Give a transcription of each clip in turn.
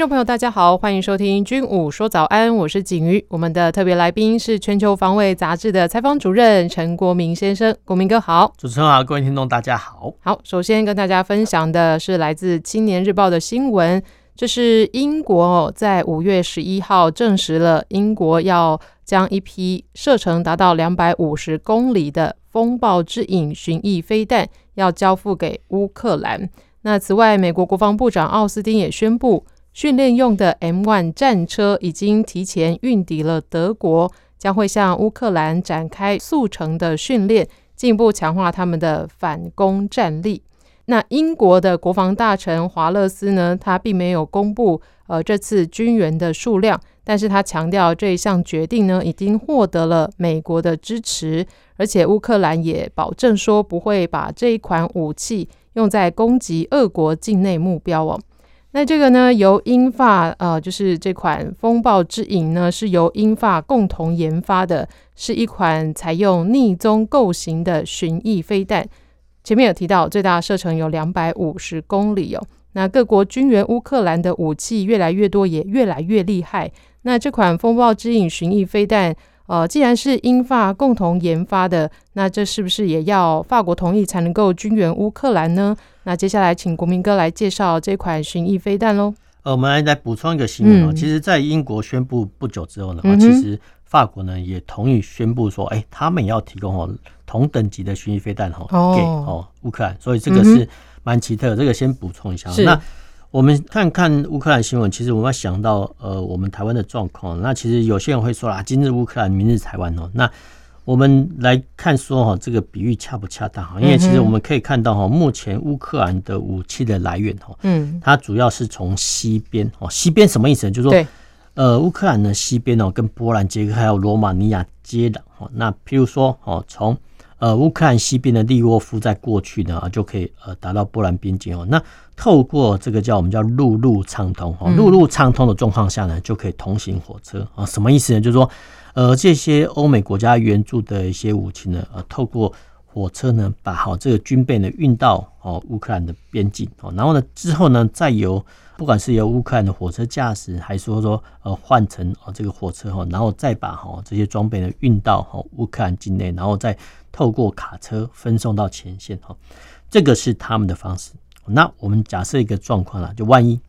众朋友，大家好，欢迎收听《军武说早安》，我是景瑜。我们的特别来宾是《全球防卫杂志》的采访主任陈国民先生，国民哥好。主持人好，各位听众大家好。好，首先跟大家分享的是来自《青年日报》的新闻，这是英国在五月十一号证实了，英国要将一批射程达到两百五十公里的“风暴之影”巡弋飞弹要交付给乌克兰。那此外，美国国防部长奥斯汀也宣布。训练用的 M1 战车已经提前运抵了德国，将会向乌克兰展开速成的训练，进一步强化他们的反攻战力。那英国的国防大臣华勒斯呢，他并没有公布呃这次军援的数量，但是他强调这一项决定呢，已经获得了美国的支持，而且乌克兰也保证说不会把这一款武器用在攻击俄国境内目标哦。那这个呢，由英法呃，就是这款风暴之影呢，是由英法共同研发的，是一款采用逆踪构型的巡弋飞弹。前面有提到，最大射程有两百五十公里哦。那各国军援乌克兰的武器越来越多，也越来越厉害。那这款风暴之影巡弋飞弹，呃，既然是英法共同研发的，那这是不是也要法国同意才能够军援乌克兰呢？那接下来请国民哥来介绍这款巡弋飞弹喽。呃，我们来来补充一个新闻哦，嗯、其实，在英国宣布不久之后呢，嗯、其实法国呢也同意宣布说，哎、欸，他们也要提供哦同等级的巡弋飞弹哈给哦乌克兰，所以这个是蛮奇特的。这个先补充一下。那我们看看乌克兰新闻，其实我们要想到呃我们台湾的状况。那其实有些人会说啦，今日乌克兰，明日台湾哦，那。我们来看说哈，这个比喻恰不恰当哈？因为其实我们可以看到哈，目前乌克兰的武器的来源哈，嗯，它主要是从西边哦，西边什么意思呢？就是说，呃，乌克兰的西边哦，跟波兰、捷克还有罗马尼亚接壤哈。那譬如说哦，从呃乌克兰西边的利沃夫在过去呢，就可以呃达到波兰边境哦。那透过这个叫我们叫陆路畅通哈，陆路畅通的状况下呢，就可以通行火车啊。什么意思呢？就是说。呃，这些欧美国家援助的一些武器呢，呃，透过火车呢，把好这个军备呢运到哦乌克兰的边境哦，然后呢之后呢，再由不管是由乌克兰的火车驾驶，还是说说呃换成哦这个火车哈，然后再把哈这些装备呢运到哈乌克兰境内，然后再透过卡车分送到前线哈，这个是他们的方式。那我们假设一个状况啦，就万一。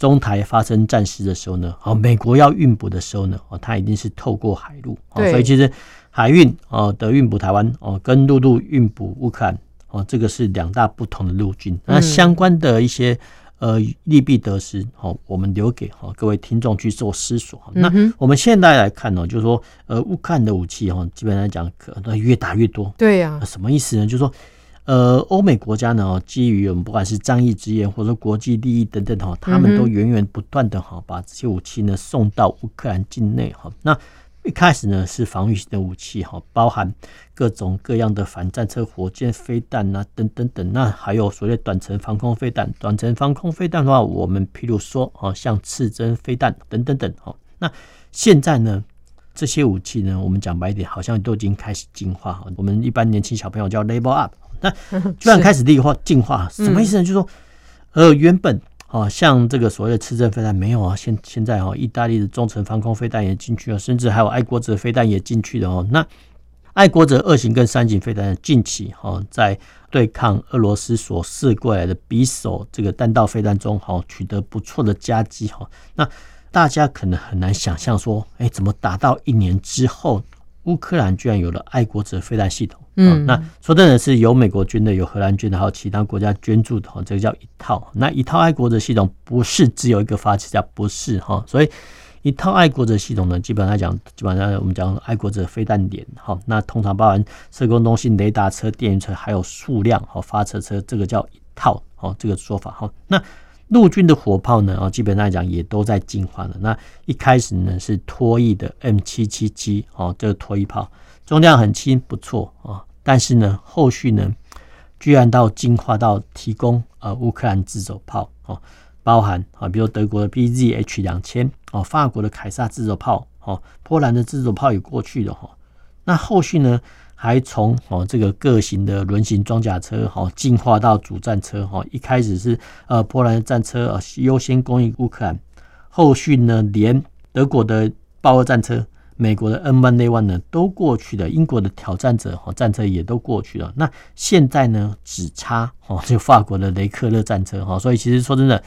中台发生战事的时候呢，哦，美国要运补的时候呢，哦，它一定是透过海路，对所以其实海运哦的运补台湾哦，跟陆路运补乌克兰哦，这个是两大不同的陆军。嗯、那相关的一些呃利弊得失哦，我们留给哈各位听众去做思索。嗯、那我们现在来看呢，就是说呃乌克兰的武器哈，基本上讲可能越打越多。对呀、啊，什么意思呢？就是说。呃，欧美国家呢，基于我们不管是仗义执言，或者说国际利益等等哈，他们都源源不断的哈，把这些武器呢送到乌克兰境内哈。那一开始呢是防御性的武器哈，包含各种各样的反战车、火箭、飞弹啊等等等。那还有所谓短程防空飞弹，短程防空飞弹的话，我们譬如说啊，像刺针飞弹等等等哈。那现在呢，这些武器呢，我们讲白一点，好像都已经开始进化哈。我们一般年轻小朋友叫 label up。那居然 开始立化进化，什么意思呢？就是说，呃，原本啊，像这个所谓的次正飞弹没有啊，现现在哈，意大利的中程防空飞弹也进去了，甚至还有爱国者飞弹也进去了哦。那爱国者二型跟三型飞弹近期哈，在对抗俄罗斯所试过来的匕首这个弹道飞弹中哈，取得不错的佳绩哈。那大家可能很难想象说，哎，怎么打到一年之后，乌克兰居然有了爱国者飞弹系统？嗯，那说真的是有美国军的，有荷兰军的，还有其他国家捐助的哈，这个叫一套。那一套爱国者系统不是只有一个发起家，不是哈，所以一套爱国者系统呢，基本上来讲，基本上我们讲爱国者飞弹点哈，那通常包含射攻东西雷达车、电源车，还有数量和发射车，这个叫一套哈，这个说法哈。那陆军的火炮呢，哦，基本上来讲也都在进化了。那一开始呢是拖曳的 M 七七七哦，这个拖曳炮重量很轻，不错啊。但是呢，后续呢，居然到进化到提供呃乌克兰自走炮哦，包含啊，比如德国的 BZH 两千哦，法国的凯撒自走炮哦，波兰的自走炮也过去了哈。那后续呢？还从哦这个各型的轮型装甲车哦进化到主战车哦，一开始是呃波兰的战车啊优先供应乌克兰，后续呢连德国的豹二战车、美国的 M1A1 呢都过去了，英国的挑战者哦战车也都过去了，那现在呢只差哦就法国的雷克勒战车哈，所以其实说真的，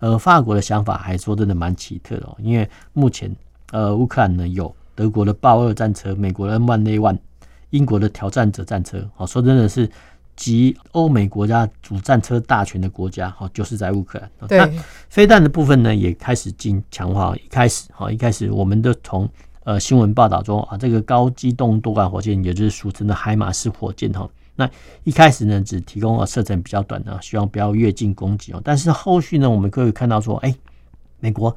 呃法国的想法还说真的蛮奇特的哦，因为目前呃乌克兰呢有德国的豹二战车、美国的 M1A1。英国的挑战者战车，好说真的是集欧美国家主战车大权的国家，好就是在乌克兰。对，那飞弹的部分呢，也开始进强化。一开始，好一开始，我们都从呃新闻报道中啊，这个高机动多管火箭，也就是俗称的海马式火箭哈。那一开始呢，只提供了射程比较短的，希望不要越境攻击哦。但是后续呢，我们可以看到说，哎，美国。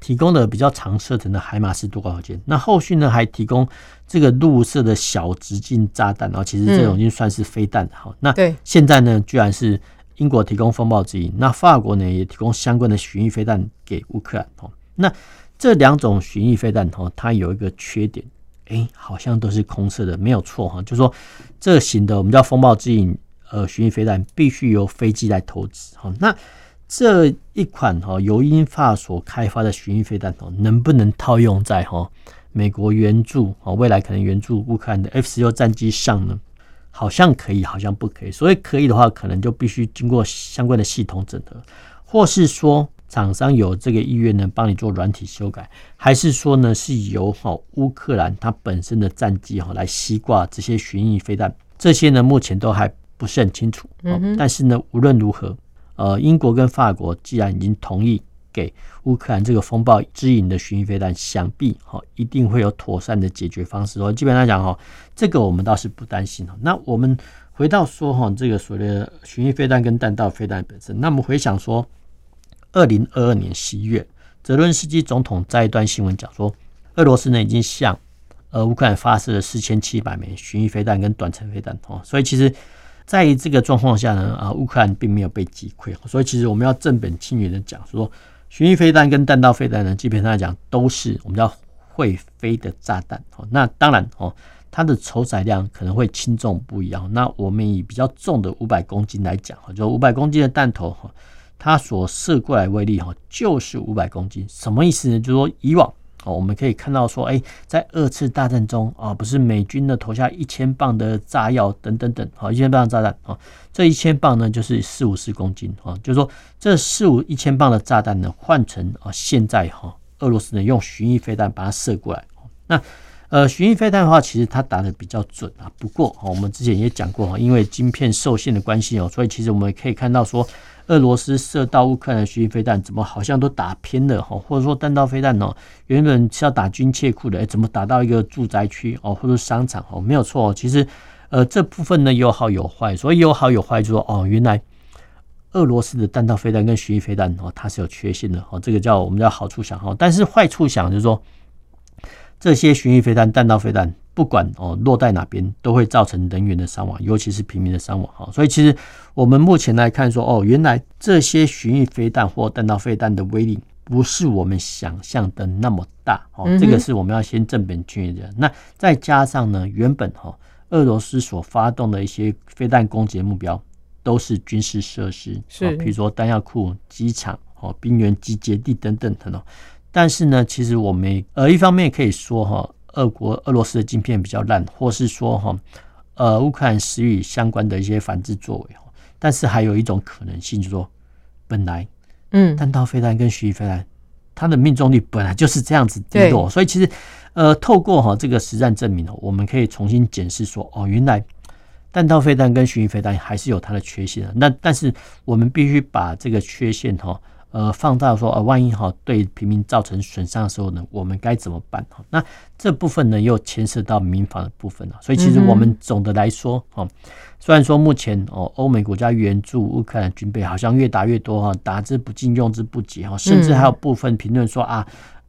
提供的比较长射程的海马斯多管火箭，那后续呢还提供这个陆射的小直径炸弹，然后其实这种已经算是飞弹好，那现在呢，居然是英国提供风暴之翼，那法国呢也提供相关的巡弋飞弹给乌克兰哦。那这两种巡弋飞弹哦，它有一个缺点，哎，好像都是空射的，没有错哈，就是说这型的我们叫风暴之翼呃巡弋飞弹必须由飞机来投掷好，那。这一款哈由英法所开发的巡弋飞弹哦，能不能套用在哈美国援助哦未来可能援助乌克兰的 F 十六战机上呢？好像可以，好像不可以。所以可以的话，可能就必须经过相关的系统整合，或是说厂商有这个意愿呢，帮你做软体修改，还是说呢是由哈乌克兰它本身的战机哈来吸挂这些巡弋飞弹？这些呢目前都还不是很清楚。嗯，但是呢无论如何。呃，英国跟法国既然已经同意给乌克兰这个风暴之翼的巡弋飞弹，想必哈一定会有妥善的解决方式。哦，基本上讲哈，这个我们倒是不担心。那我们回到说哈，这个所谓的巡弋飞弹跟弹道飞弹本身，那么回想说，二零二二年十一月，泽伦斯基总统在一段新闻讲说，俄罗斯呢已经向呃乌克兰发射了四千七百枚巡弋飞弹跟短程飞弹哦，所以其实。在这个状况下呢，啊，乌克兰并没有被击溃，所以其实我们要正本清源的讲说，巡弋飞弹跟弹道飞弹呢，基本上来讲都是我们叫会飞的炸弹。哦那当然哦，它的承载量可能会轻重不一样。那我们以比较重的五百公斤来讲，就五百公斤的弹头，它所射过来威力哈，就是五百公斤。什么意思呢？就是说以往。哦，我们可以看到说，哎，在二次大战中啊，不是美军呢投下一千磅的炸药等等等，好，一千磅炸弹啊，这一千磅呢就是四五十公斤啊，就是说这四五一千磅的炸弹呢换成啊，现在哈，俄罗斯呢用巡弋飞弹把它射过来，那呃巡弋飞弹的话，其实它打的比较准啊，不过我们之前也讲过哈，因为晶片受限的关系哦，所以其实我们可以看到说。俄罗斯射到乌克兰的巡弋飞弹，怎么好像都打偏了哈？或者说弹道飞弹哦，原本是要打军械库的，哎，怎么打到一个住宅区哦，或者商场哦？没有错，其实呃这部分呢有好有坏，所以有好有坏，就说哦，原来俄罗斯的弹道飞弹跟巡弋飞弹哦，它是有缺陷的哦，这个叫我们叫好处想哈，但是坏处想就是说这些巡弋飞弹、弹道飞弹。不管哦落在哪边，都会造成人员的伤亡，尤其是平民的伤亡哈。所以其实我们目前来看说，哦，原来这些巡弋飞弹或弹道飞弹的威力不是我们想象的那么大哦。这个是我们要先正本清源的。那再加上呢，原本哈俄罗斯所发动的一些飞弹攻击的目标都是军事设施，是比如说弹药库、机场、哦兵员集结地等等等等。但是呢，其实我们呃一方面可以说哈。俄国、俄罗斯的晶片比较烂，或是说哈，呃，乌克兰施予相关的一些反制作为，但是还有一种可能性，就是说，本来，嗯，弹道飞弹跟巡弋飞弹，它的命中率本来就是这样子低落，所以其实，呃，透过哈这个实战证明哦，我们可以重新检视说，哦，原来弹道飞弹跟巡弋飞弹还是有它的缺陷的。那但是我们必须把这个缺陷哈，呃放大说啊，万一哈对平民造成损伤的时候呢，我们该怎么办？哈，那这部分呢又牵涉到民防的部分了。所以其实我们总的来说，哈，虽然说目前哦欧美国家援助乌克兰军备好像越打越多哈，打之不尽，用之不竭哈，甚至还有部分评论说啊。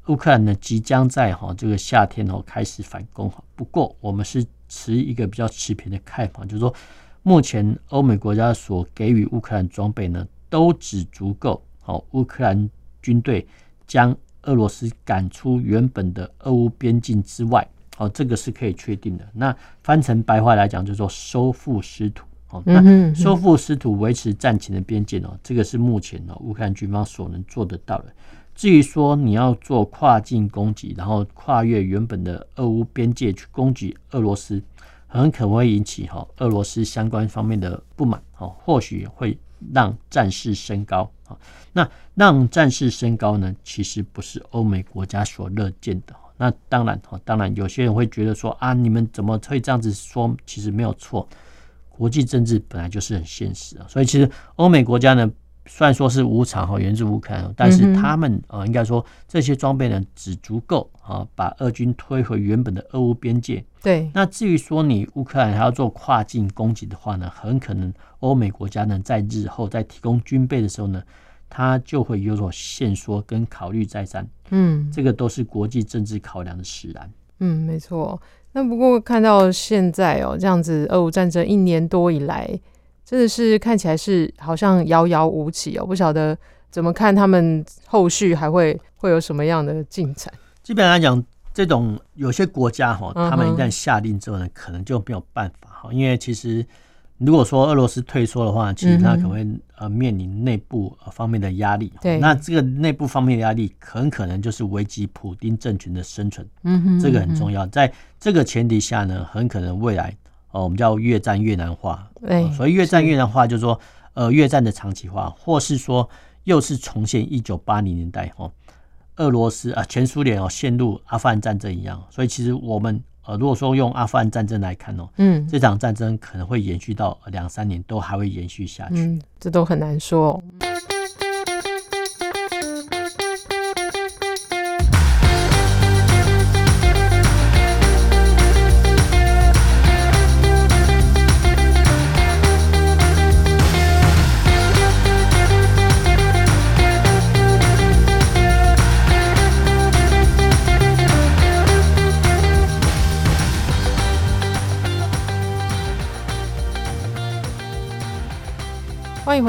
乌克兰呢，即将在哈这个夏天哦开始反攻哈。不过我们是持一个比较持平的看法，就是说目前欧美国家所给予乌克兰装备呢，都只足够好乌克兰军队将俄罗斯赶出原本的俄乌边境之外。哦，这个是可以确定的。那翻成白话来讲，就是说收复失土。哦，那收复失土、维持战前的边界哦，这个是目前哦乌克兰军方所能做得到的。至于说你要做跨境攻击，然后跨越原本的俄乌边界去攻击俄罗斯，很可能会引起哈俄罗斯相关方面的不满，哦，或许会让战事升高，那让战事升高呢，其实不是欧美国家所乐见的。那当然，当然有些人会觉得说啊，你们怎么会这样子说？其实没有错，国际政治本来就是很现实啊，所以其实欧美国家呢。虽然说是无偿哈援助乌克兰，但是他们呃应该说这些装备呢只足够啊把俄军推回原本的俄乌边界。对。那至于说你乌克兰还要做跨境攻击的话呢，很可能欧美国家呢在日后在提供军备的时候呢，他就会有所限缩跟考虑再三。嗯，这个都是国际政治考量的使然。嗯，没错。那不过看到现在哦这样子，俄乌战争一年多以来。真的是看起来是好像遥遥无期哦，不晓得怎么看他们后续还会会有什么样的进展。基本上来讲，这种有些国家哈，他们一旦下令之后呢，可能就没有办法哈，因为其实如果说俄罗斯退缩的话，其实他可能会呃面临内部方面的压力。对，那这个内部方面的压力很可能就是危及普丁政权的生存。嗯哼，这个很重要。在这个前提下呢，很可能未来。哦，我们叫越战越南化，对，所以越战越南化就是说，呃，越战的长期化，或是说又是重现一九八零年代哦，俄罗斯啊，前苏联哦陷入阿富汗战争一样，所以其实我们呃，如果说用阿富汗战争来看哦，嗯，这场战争可能会延续到两三年，都还会延续下去，嗯，这都很难说。欢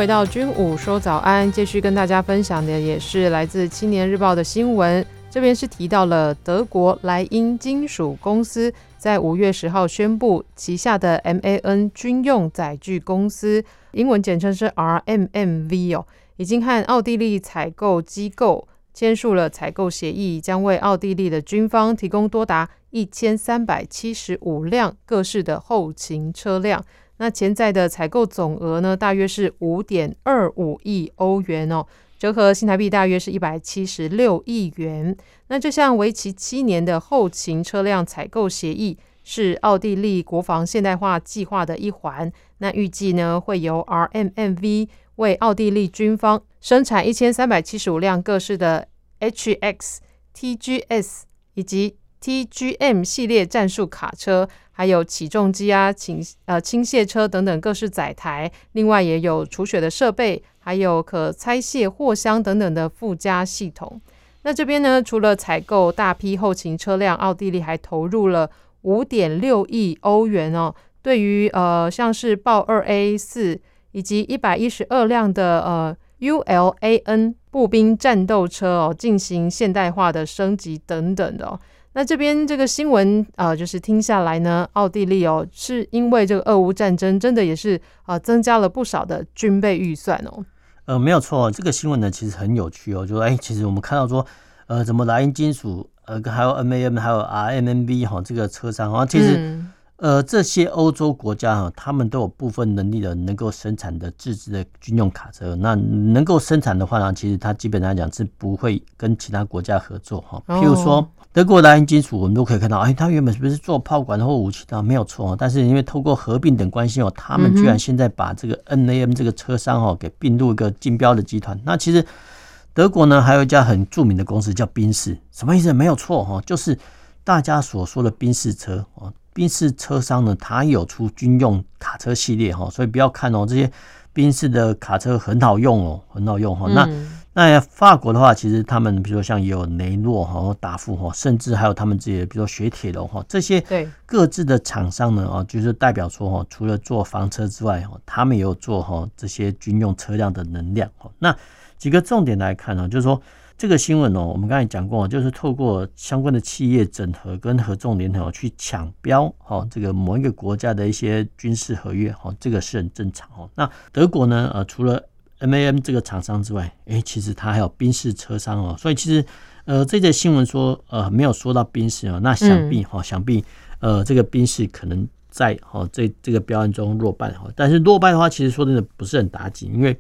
回到军武说早安，继续跟大家分享的也是来自《青年日报》的新闻。这边是提到了德国莱茵金属公司在五月十号宣布，旗下的 MAN 军用载具公司（英文简称是 RMMV） 哦，已经和奥地利采购机构签署了采购协议，将为奥地利的军方提供多达一千三百七十五辆各式的后勤车辆。那潜在的采购总额呢，大约是五点二五亿欧元哦，折合新台币大约是一百七十六亿元。那这项为期七年的后勤车辆采购协议，是奥地利国防现代化计划的一环。那预计呢，会由 RMMV 为奥地利军方生产一千三百七十五辆各式的 HX、TGS 以及 TGM 系列战术卡车。还有起重机啊、倾呃倾卸车等等各式载台，另外也有除雪的设备，还有可拆卸货箱等等的附加系统。那这边呢，除了采购大批后勤车辆，奥地利还投入了五点六亿欧元哦。对于呃像是豹二 A 四以及一百一十二辆的呃 ULAN 步兵战斗车哦，进行现代化的升级等等的哦。那这边这个新闻呃，就是听下来呢，奥地利哦，是因为这个俄乌战争，真的也是啊、呃，增加了不少的军备预算哦。呃，没有错，这个新闻呢其实很有趣哦，就说哎，其实我们看到说，呃，怎么莱茵金属，呃，还有 MAM，还有 RMNB 哈，这个车商啊，其实。嗯呃，这些欧洲国家哈，他们都有部分能力的，能够生产的自制的军用卡车。那能够生产的话呢，其实它基本上讲是不会跟其他国家合作哈。譬如说，德国莱茵金属，我们都可以看到，哎，它原本是不是做炮管或武器的？没有错，但是因为透过合并等关系哦，他们居然现在把这个 NAM 这个车商哦给并入一个竞标的集团。那其实。德国呢，还有一家很著名的公司叫宾士，什么意思？没有错哈，就是大家所说的宾士车哦。宾士车商呢，它有出军用卡车系列哈，所以不要看哦，这些宾士的卡车很好用哦，很好用哈。那那法国的话，其实他们比如说像也有雷诺哈、达富哈，甚至还有他们自己的，比如说雪铁龙哈，这些各自的厂商呢啊，就是代表说哈，除了做房车之外哈，他们也有做哈这些军用车辆的能量哈。那几个重点来看呢，就是说。这个新闻哦，我们刚才讲过，就是透过相关的企业整合跟合纵连横去抢标哈，这个某一个国家的一些军事合约哈，这个是很正常哦。那德国呢，呃，除了 MAM 这个厂商之外，诶，其实它还有宾士车商哦。所以其实呃，这则新闻说呃没有说到宾士哦，那想必哈，想必呃这个宾士可能在哈这这个标案中落败哈。但是落败的话，其实说真的不是很打紧，因为。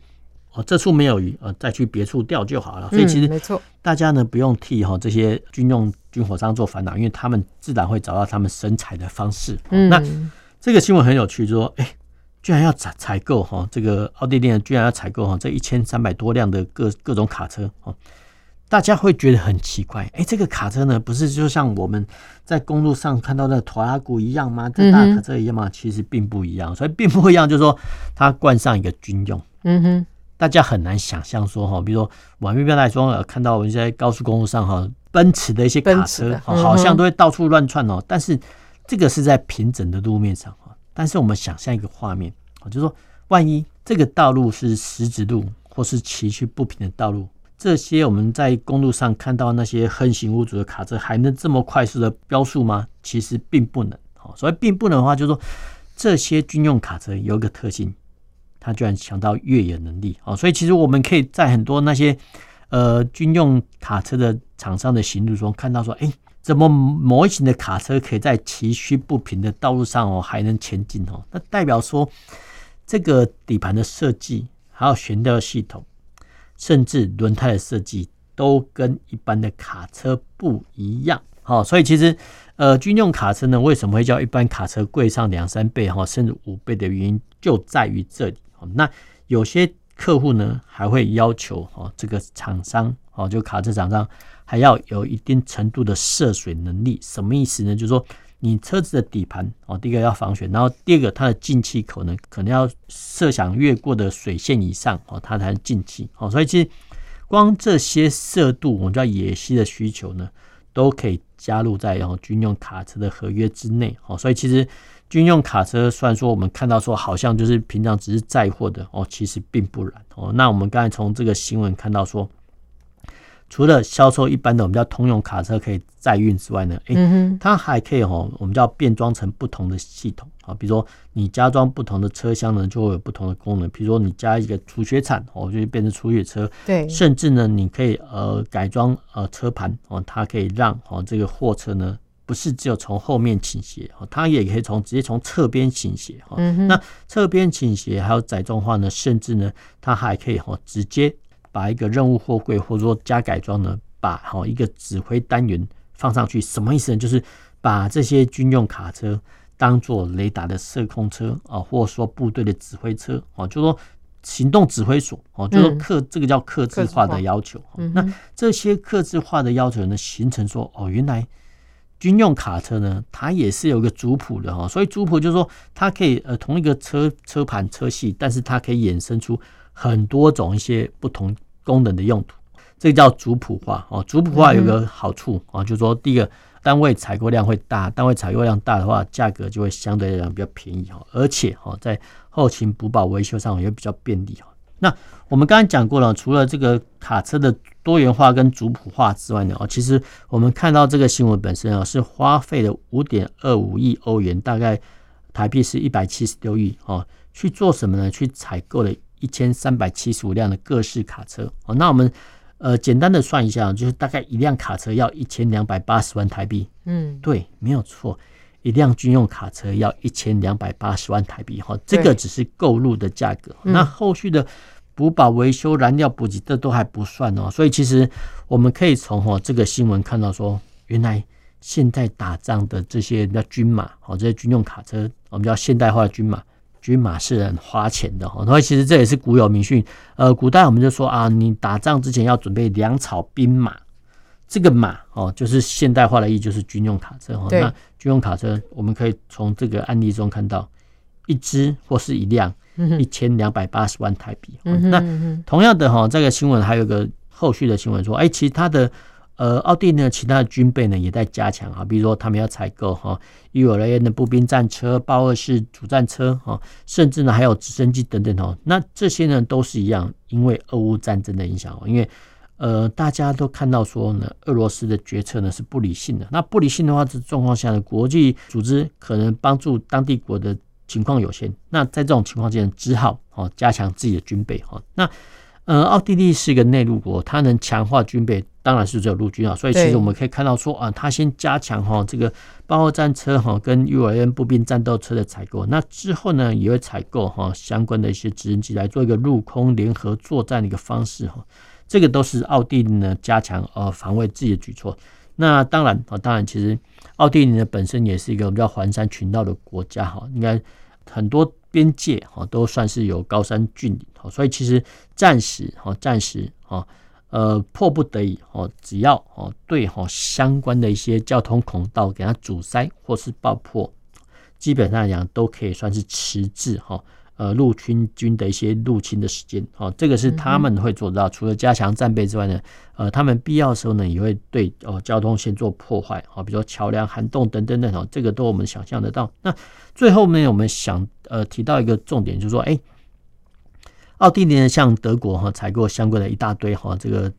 哦，这处没有鱼，呃，再去别处钓就好了。所以其实，没错，大家呢不用替哈这些军用军火商做烦恼，因为他们自然会找到他们生财的方式。嗯，那这个新闻很有趣，就说，哎，居然要采采购哈这个奥地利居然要采购哈这一千三百多辆的各各种卡车哦，大家会觉得很奇怪，哎，这个卡车呢不是就像我们在公路上看到的拖拉库一样吗？这大卡车一样吗？其实并不一样，所以并不一样，就是说它冠上一个军用，嗯哼。大家很难想象说哈，比如说，我们一般来说看到我们在高速公路上哈，奔驰的一些卡车，好像都会到处乱窜哦。但是这个是在平整的路面上哈。但是我们想象一个画面，就是说，万一这个道路是石子路或是崎岖不平的道路，这些我们在公路上看到那些横行无阻的卡车，还能这么快速的飙速吗？其实并不能。所以并不能的话，就是说，这些军用卡车有一个特性。他居然强到越野能力哦，所以其实我们可以在很多那些呃军用卡车的厂商的行路中看到说，哎，怎么模型的卡车可以在崎岖不平的道路上哦还能前进哦？那代表说这个底盘的设计，还有悬吊系统，甚至轮胎的设计都跟一般的卡车不一样。好，所以其实呃军用卡车呢，为什么会叫一般卡车贵上两三倍哈，甚至五倍的原因就在于这里。那有些客户呢，还会要求哦，这个厂商哦，就卡车厂商还要有一定程度的涉水能力。什么意思呢？就是说，你车子的底盘哦，第一个要防水，然后第二个它的进气口呢，可能要设想越过的水线以上哦，它才能进气哦。所以其实光这些色度，我们叫野溪的需求呢，都可以加入在然后军用卡车的合约之内哦。所以其实。军用卡车虽然说我们看到说好像就是平常只是载货的哦，其实并不然哦。那我们刚才从这个新闻看到说，除了销售一般的我们叫通用卡车可以载运之外呢，诶，它还可以哦，我们叫变装成不同的系统啊，比如说你加装不同的车厢呢，就会有不同的功能。比如说你加一个除雪铲哦，就会变成除雪车。对，甚至呢，你可以呃改装呃车盘哦，它可以让哦这个货车呢。不是只有从后面倾斜，它也可以从直接从侧边倾斜哈。那侧边倾斜还有载重化呢，甚至呢，它还可以哈直接把一个任务货柜或者说加改装呢，把哈一个指挥单元放上去。什么意思呢？就是把这些军用卡车当做雷达的射控车啊，或者说部队的指挥车啊，就说行动指挥所哦，就说克这个叫克制化的要求。那这些克制化的要求呢，形成说哦，原来。军用卡车呢，它也是有个族谱的哈，所以族谱就是说，它可以呃同一个车车盘车系，但是它可以衍生出很多种一些不同功能的用途，这个叫族谱化哦。族谱化有个好处啊，就是说第一个单位采购量会大，单位采购量大的话，价格就会相对来讲比较便宜哈，而且哈在后勤补保维修上也比较便利哈。那我们刚才讲过了，除了这个卡车的多元化跟族谱化之外呢，哦，其实我们看到这个新闻本身啊，是花费了五点二五亿欧元，大概台币是一百七十六亿哦，去做什么呢？去采购了一千三百七十五辆的各式卡车哦。那我们呃简单的算一下，就是大概一辆卡车要一千两百八十万台币。嗯，对，没有错，一辆军用卡车要一千两百八十万台币哈，这个只是购入的价格，那后续的。补保、维修、燃料补给，这都还不算哦。所以其实我们可以从哦这个新闻看到说，原来现在打仗的这些叫军马哦，这些军用卡车，我们叫现代化的军马，军马是很花钱的哈。所以其实这也是古有明训。呃，古代我们就说啊，你打仗之前要准备粮草兵马。这个马哦，就是现代化的意义，就是军用卡车哈。那军用卡车，我们可以从这个案例中看到，一只或是一辆，一千两百八十万台币。那同样的哈，这个新闻还有个后续的新闻说，哎，其他的呃，奥地利的，其他的军备呢也在加强啊，比如说他们要采购哈，ULAN 的步兵战车、豹二式主战车哈，甚至呢还有直升机等等哦。那这些呢都是一样，因为俄乌战争的影响哦，因为。呃，大家都看到说呢，俄罗斯的决策呢是不理性的。那不理性的话，这状况下呢，国际组织可能帮助当地国的情况有限。那在这种情况下，只好哦加强自己的军备哈。那呃，奥地利是一个内陆国，它能强化军备，当然是只有陆军啊。所以其实我们可以看到说啊，它先加强哈这个豹二战车哈跟 ULN 步兵战斗车的采购。那之后呢，也会采购哈相关的一些直升机来做一个陆空联合作战的一个方式哈。这个都是奥地利呢加强呃防卫自己的举措。那当然啊，当然其实奥地利呢本身也是一个比较环山群岛的国家哈，应该很多边界哈都算是有高山峻岭，所以其实暂时哈暂时哈呃迫不得已哈，只要哦对哈相关的一些交通孔道给它阻塞或是爆破，基本上来讲都可以算是迟滞哈。呃，陆军军的一些入侵的时间，哦，这个是他们会做到。除了加强战备之外呢，呃，他们必要的时候呢，也会对哦交通线做破坏，哦，比如说桥梁涵洞等等等等，这个都我们想象得到。那最后呢，我们想呃提到一个重点，就是说，哎，奥地利呢向德国哈采购相关的一大堆哈这个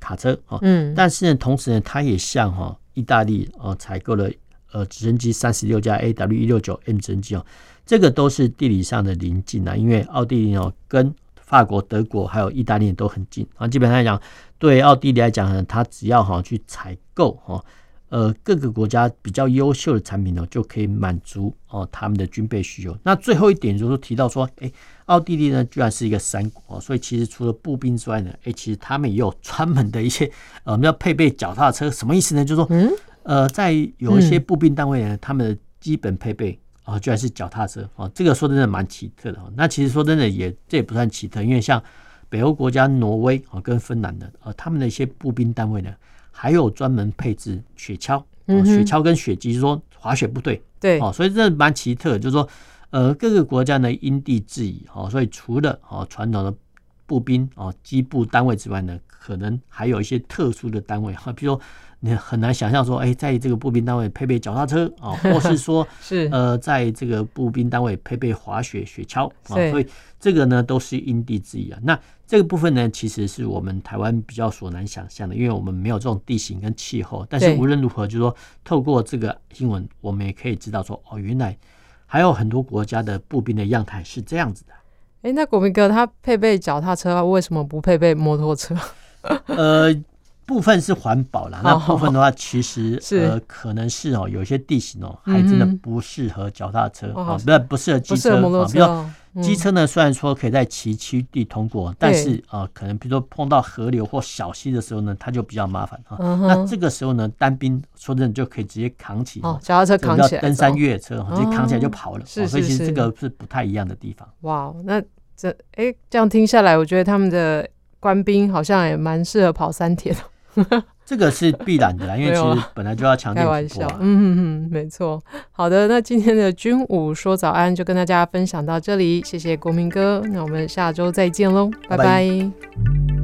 卡车，哈，嗯，但是呢，同时呢，他也向哈意大利哦采购了呃直升机三十六架 AW 一六九 M 直升机哦。这个都是地理上的邻近啊，因为奥地利哦跟法国、德国还有意大利都很近啊。基本上来讲，对奥地利来讲呢，它只要哈去采购哈，呃各个国家比较优秀的产品呢，就可以满足哦他们的军备需求。那最后一点就是提到说，哎，奥地利呢居然是一个山国，所以其实除了步兵之外呢，哎，其实他们也有专门的一些 呃，我们要配备脚踏车，什么意思呢？就是说，嗯，呃，在有一些步兵单位呢，他们的基本配备。哦，居然是脚踏车哦，这个说真的蛮奇特的。那其实说真的也这也不算奇特，因为像北欧国家挪威哦跟芬兰的啊，他们的一些步兵单位呢，还有专门配置雪橇，雪橇跟雪机，就是说滑雪部队。对哦，所以这蛮奇特，就是说呃各个国家呢因地制宜哦，所以除了哦传统的步兵哦机步单位之外呢，可能还有一些特殊的单位哈，比如说。你很难想象说，哎，在这个步兵单位配备脚踏车 啊，或是说，是呃，在这个步兵单位配备滑雪雪橇啊，所以这个呢都是因地制宜啊。那这个部分呢，其实是我们台湾比较所难想象的，因为我们没有这种地形跟气候。但是无论如何，就是说透过这个新闻，我们也可以知道说，哦，原来还有很多国家的步兵的样态是这样子的。哎，那国民哥他配备脚踏车，为什么不配备摩托车？呃。部分是环保啦，那部分的话，其实 呃可能是哦，有些地形哦，还真的不适合脚踏车啊，不不适合机车啊。比如机车呢，虽然说可以在崎岖地通过，但是啊，可能比如说碰到河流或小溪的时候呢，它就比较麻烦啊。那这个时候呢，单兵说真的就可以直接扛起脚踏车，扛起来，登山越野车直接扛起来就跑了。所以其实这个是不太一样的地方。哇，那这哎这样听下来，我觉得他们的官兵好像也蛮适合跑三铁的。这个是必然的啦，因为其实本来就要强调。开玩笑，嗯嗯嗯，没错。好的，那今天的军武说早安就跟大家分享到这里，谢谢国民哥，那我们下周再见喽，拜拜。拜拜。